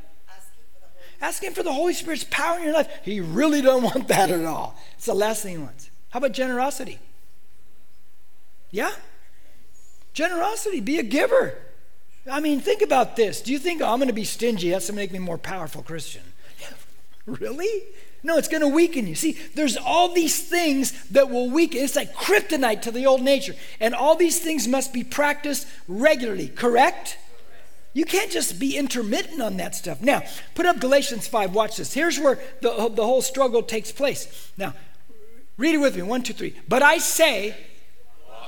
[SPEAKER 2] Asking for the Holy Spirit's power in your life. He really don't want that at all. It's the last thing he wants. How about generosity? Yeah? Generosity, be a giver. I mean, think about this. Do you think oh, I'm going to be stingy? That's going to make me a more powerful Christian. really? No, it's going to weaken you. See, there's all these things that will weaken. It's like kryptonite to the old nature. And all these things must be practiced regularly, correct? You can't just be intermittent on that stuff. Now, put up Galatians 5. Watch this. Here's where the, the whole struggle takes place. Now, read it with me. One, two, three. But I say,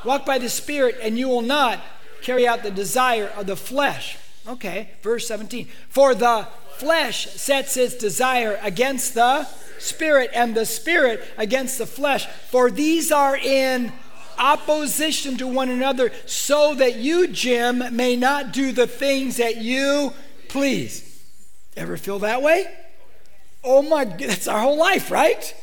[SPEAKER 2] walk by the Spirit, and you will not carry out the desire of the flesh. Okay, verse 17. For the flesh sets its desire against the spirit, and the spirit against the flesh. For these are in opposition to one another so that you, Jim, may not do the things that you please. Ever feel that way? Oh my, that's our whole life, right?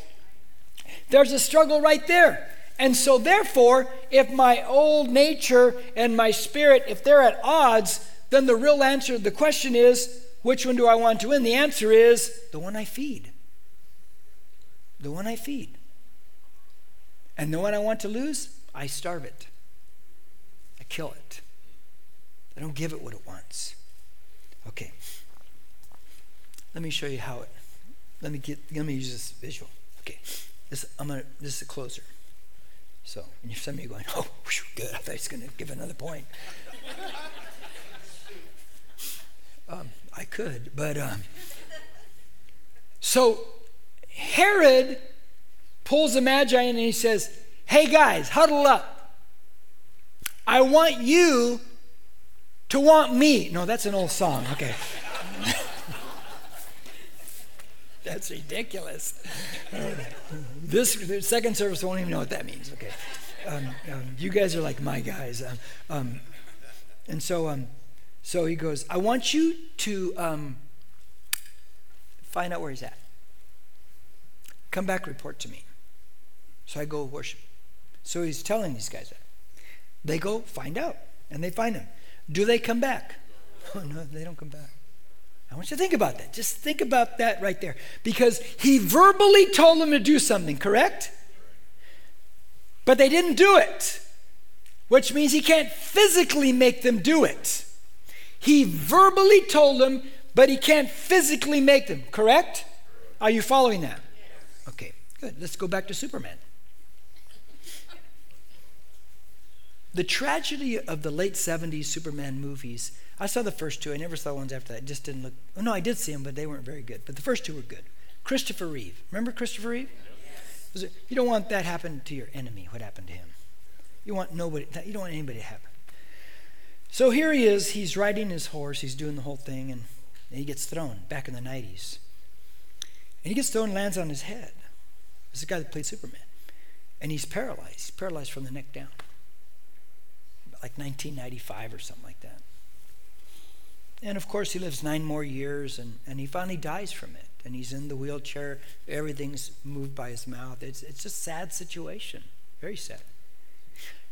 [SPEAKER 2] There's a struggle right there. And so, therefore, if my old nature and my spirit, if they're at odds, then the real answer, the question is, which one do I want to win? The answer is the one I feed. The one I feed. And the one I want to lose? I starve it. I kill it. I don't give it what it wants. Okay. Let me show you how it. Let me get. Let me use this visual. Okay. This I'm gonna. This is a closer. So, and some of you going, oh, good. I thought he's to give another point. um, I could, but um, so Herod pulls the Magi in and he says, hey guys, huddle up. I want you to want me. No, that's an old song. Okay. that's ridiculous. This second service won't even know what that means. Okay. Um, um, you guys are like my guys. Um, um and so, um, so he goes, I want you to um, find out where he's at. Come back, report to me. So I go worship. So he's telling these guys that. They go find out, and they find him. Do they come back? Oh, no, they don't come back. I want you to think about that. Just think about that right there. Because he verbally told them to do something, correct? But they didn't do it, which means he can't physically make them do it. He verbally told them, but he can't physically make them, correct? Are you following that? Okay, good. Let's go back to Superman. The tragedy of the late 70s Superman movies, I saw the first two. I never saw ones after that. It just didn't look. Oh, no, I did see them, but they weren't very good. But the first two were good. Christopher Reeve. Remember Christopher Reeve? Yes. You don't want that happen to your enemy, what happened to him. You want nobody, you don't want anybody to happen. So here he is. He's riding his horse. He's doing the whole thing, and he gets thrown back in the 90s. And he gets thrown and lands on his head. Is the guy that played Superman. And he's paralyzed. He's paralyzed from the neck down. Like 1995 or something like that. And of course, he lives nine more years and, and he finally dies from it. And he's in the wheelchair. Everything's moved by his mouth. It's, it's a sad situation. Very sad.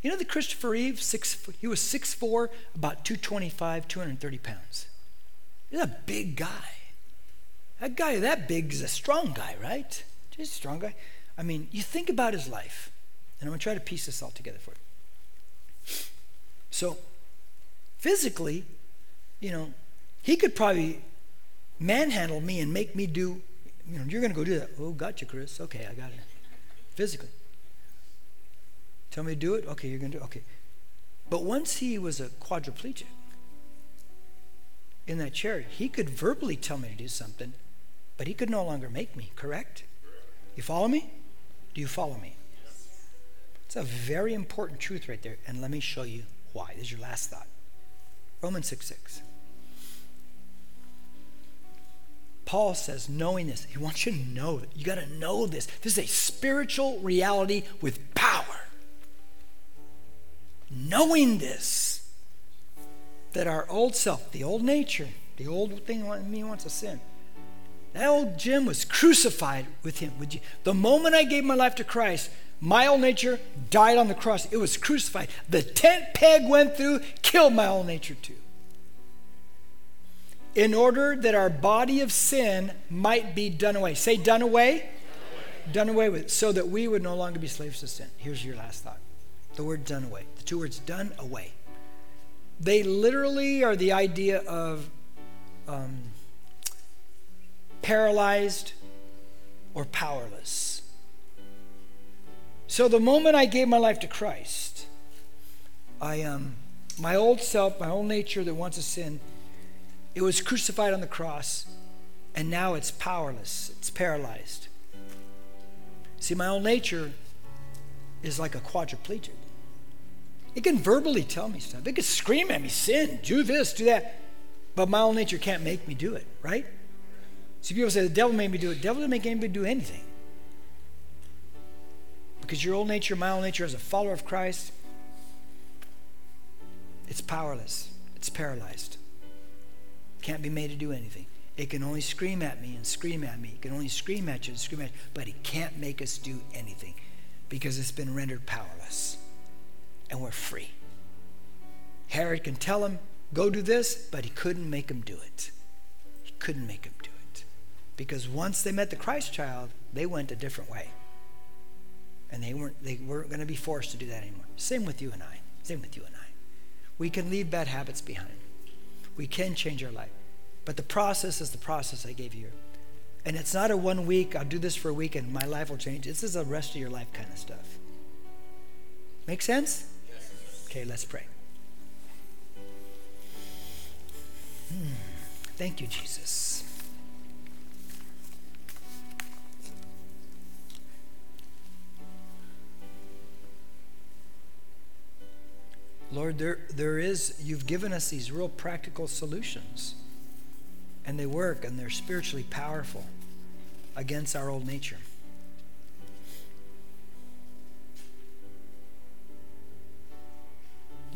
[SPEAKER 2] You know the Christopher Reeve, six, he was 6'4, about 225, 230 pounds. He's a big guy. That guy that big is a strong guy, right? Just a strong guy. I mean, you think about his life, and I'm going to try to piece this all together for you. So, physically, you know, he could probably manhandle me and make me do, you know, you're going to go do that. Oh, gotcha, Chris. Okay, I got it. Physically. Tell me to do it? Okay, you're going to do it. Okay. But once he was a quadriplegic in that chair, he could verbally tell me to do something, but he could no longer make me, correct? You follow me? Do you follow me? It's a very important truth right there, and let me show you why. This is your last thought. Romans 6 6. Paul says, knowing this, he wants you to know that You got to know this. This is a spiritual reality with power. Knowing this, that our old self, the old nature, the old thing in me wants to sin, that old Jim was crucified with him. Would you? The moment I gave my life to Christ, my old nature died on the cross. It was crucified. The tent peg went through, killed my old nature too. In order that our body of sin might be done away. Say, done away. Done away, done away with, so that we would no longer be slaves to sin. Here's your last thought the word done away. The two words done away. They literally are the idea of um, paralyzed or powerless. So the moment I gave my life to Christ, I um, my old self, my old nature that wants to sin, it was crucified on the cross, and now it's powerless. It's paralyzed. See, my old nature is like a quadriplegic. It can verbally tell me stuff. It can scream at me, sin, do this, do that. But my old nature can't make me do it, right? See, people say the devil made me do it. The devil didn't make anybody do anything. Because your old nature, my old nature, as a follower of Christ, it's powerless. It's paralyzed. Can't be made to do anything. It can only scream at me and scream at me. It can only scream at you and scream at you, but it can't make us do anything because it's been rendered powerless. And we're free. Herod can tell him, go do this, but he couldn't make him do it. He couldn't make him do it. Because once they met the Christ child, they went a different way. And they weren't, they weren't going to be forced to do that anymore. Same with you and I. Same with you and I. We can leave bad habits behind. We can change our life. But the process is the process I gave you. And it's not a one week, I'll do this for a week and my life will change. This is a rest of your life kind of stuff. Make sense? Okay, let's pray. Hmm. Thank you, Jesus. Lord, there, there is, you've given us these real practical solutions. And they work and they're spiritually powerful against our old nature.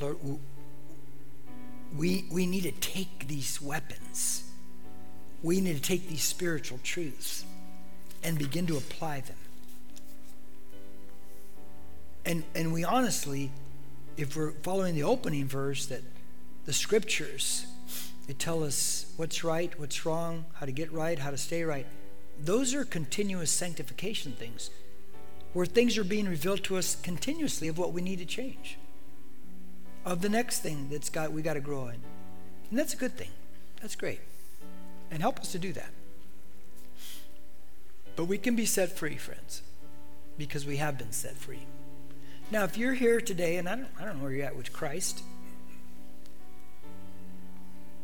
[SPEAKER 2] Lord, we, we need to take these weapons. We need to take these spiritual truths and begin to apply them. And, and we honestly if we're following the opening verse, that the scriptures, they tell us what's right, what's wrong, how to get right, how to stay right. Those are continuous sanctification things, where things are being revealed to us continuously of what we need to change, of the next thing that's got we got to grow in, and that's a good thing. That's great, and help us to do that. But we can be set free, friends, because we have been set free. Now, if you're here today, and I don't, I don't know where you're at with Christ,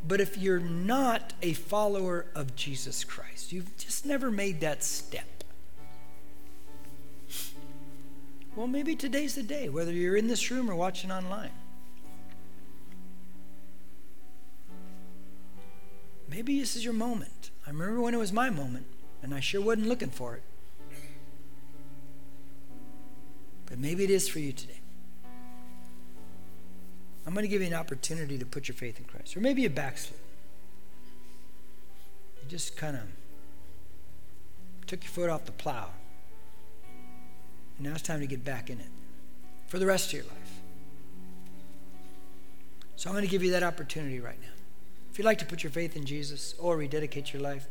[SPEAKER 2] but if you're not a follower of Jesus Christ, you've just never made that step. Well, maybe today's the day, whether you're in this room or watching online. Maybe this is your moment. I remember when it was my moment. and I sure wasn't looking for it. But maybe it is for you today. I'm going to give you an opportunity to put your faith in Christ. Or maybe you backslid. You just kind of took your foot off the plow. And now it's time to get back in it for the rest of your life. So I'm going to give you that opportunity right now. If you'd like to put your faith in Jesus or rededicate your life,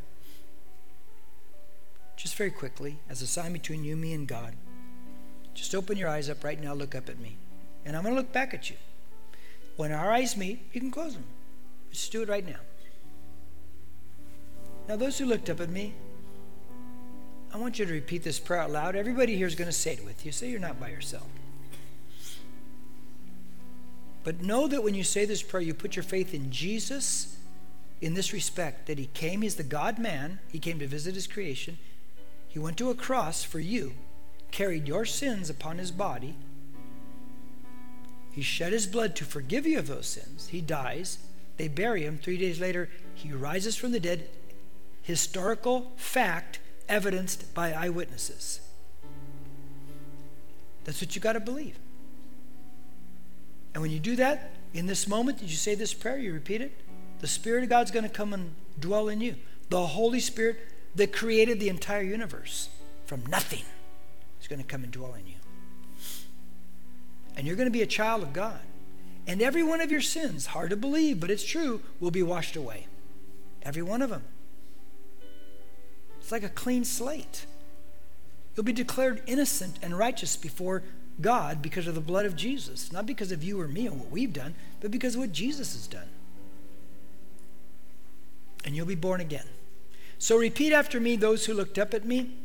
[SPEAKER 2] just very quickly, as a sign between you, me, and God, just open your eyes up right now, look up at me. And I'm going to look back at you. When our eyes meet, you can close them. Just do it right now. Now, those who looked up at me, I want you to repeat this prayer out loud. Everybody here is going to say it with you, so you're not by yourself. But know that when you say this prayer, you put your faith in Jesus in this respect that He came, He's the God man, He came to visit His creation. He went to a cross for you, carried your sins upon His body. He shed His blood to forgive you of those sins. He dies. They bury Him. Three days later, He rises from the dead. Historical fact evidenced by eyewitnesses. That's what you got to believe. And when you do that, in this moment, did you say this prayer? You repeat it? The Spirit of God's going to come and dwell in you. The Holy Spirit that created the entire universe from nothing is going to come and dwell in you. And you're going to be a child of God. And every one of your sins, hard to believe, but it's true, will be washed away. Every one of them. It's like a clean slate. You'll be declared innocent and righteous before God because of the blood of Jesus, not because of you or me and what we've done, but because of what Jesus has done. And you'll be born again. So repeat after me those who looked up at me.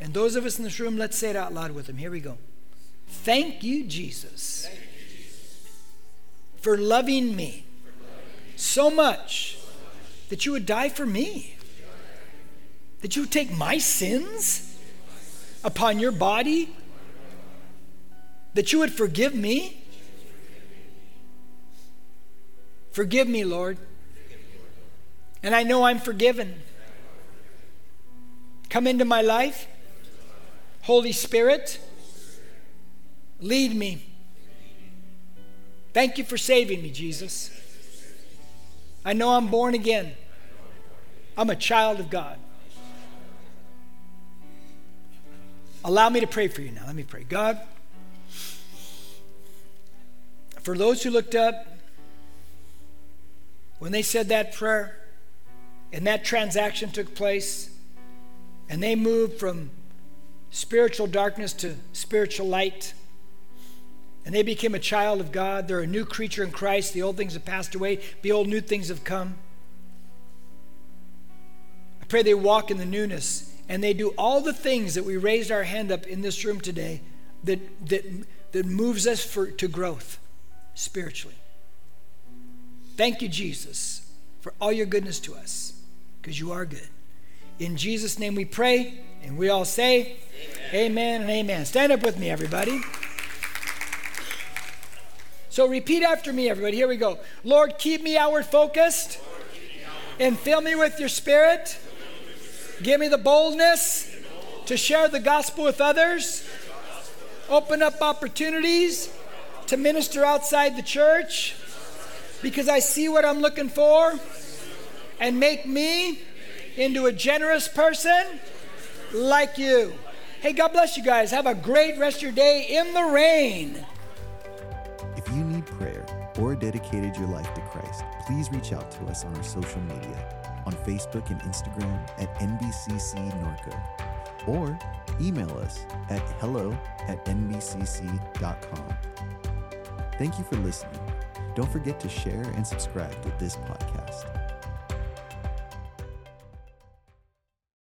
[SPEAKER 2] And those of us in this room, let's say it out loud with them. Here we go. Thank you, Jesus, Thank you, Jesus. For, loving me so much that you would die for me, that you would take my sins upon your body that you would forgive me? Forgive me, Lord. And I know I'm forgiven. Come into my life. Holy Spirit, lead me. Thank you for saving me, Jesus. I know I'm born again. I'm a child of God. Allow me to pray for you now. Let me pray. God, for those who looked up, when they said that prayer and that transaction took place, and they moved from spiritual darkness to spiritual light, and they became a child of God, they're a new creature in Christ. The old things have passed away, the old new things have come. I pray they walk in the newness and they do all the things that we raised our hand up in this room today that, that, that moves us for, to growth spiritually. Thank you, Jesus, for all your goodness to us, because you are good. In Jesus' name we pray, and we all say, Amen, amen and amen. Stand up with me, everybody. So repeat after me, everybody. Here we go. Lord, keep me outward focused and fill me with your spirit. Give me the boldness to share the gospel with others. Open up opportunities to minister outside the church because I see what I'm looking for and make me into a generous person like you. Hey, God bless you guys. Have a great rest of your day in the rain.
[SPEAKER 1] If you need prayer or dedicated your life to Christ, please reach out to us on our social media on Facebook and Instagram at NBCC Norco or email us at hello at nbcc.com. Thank you for listening. Don't forget to share and subscribe to this podcast.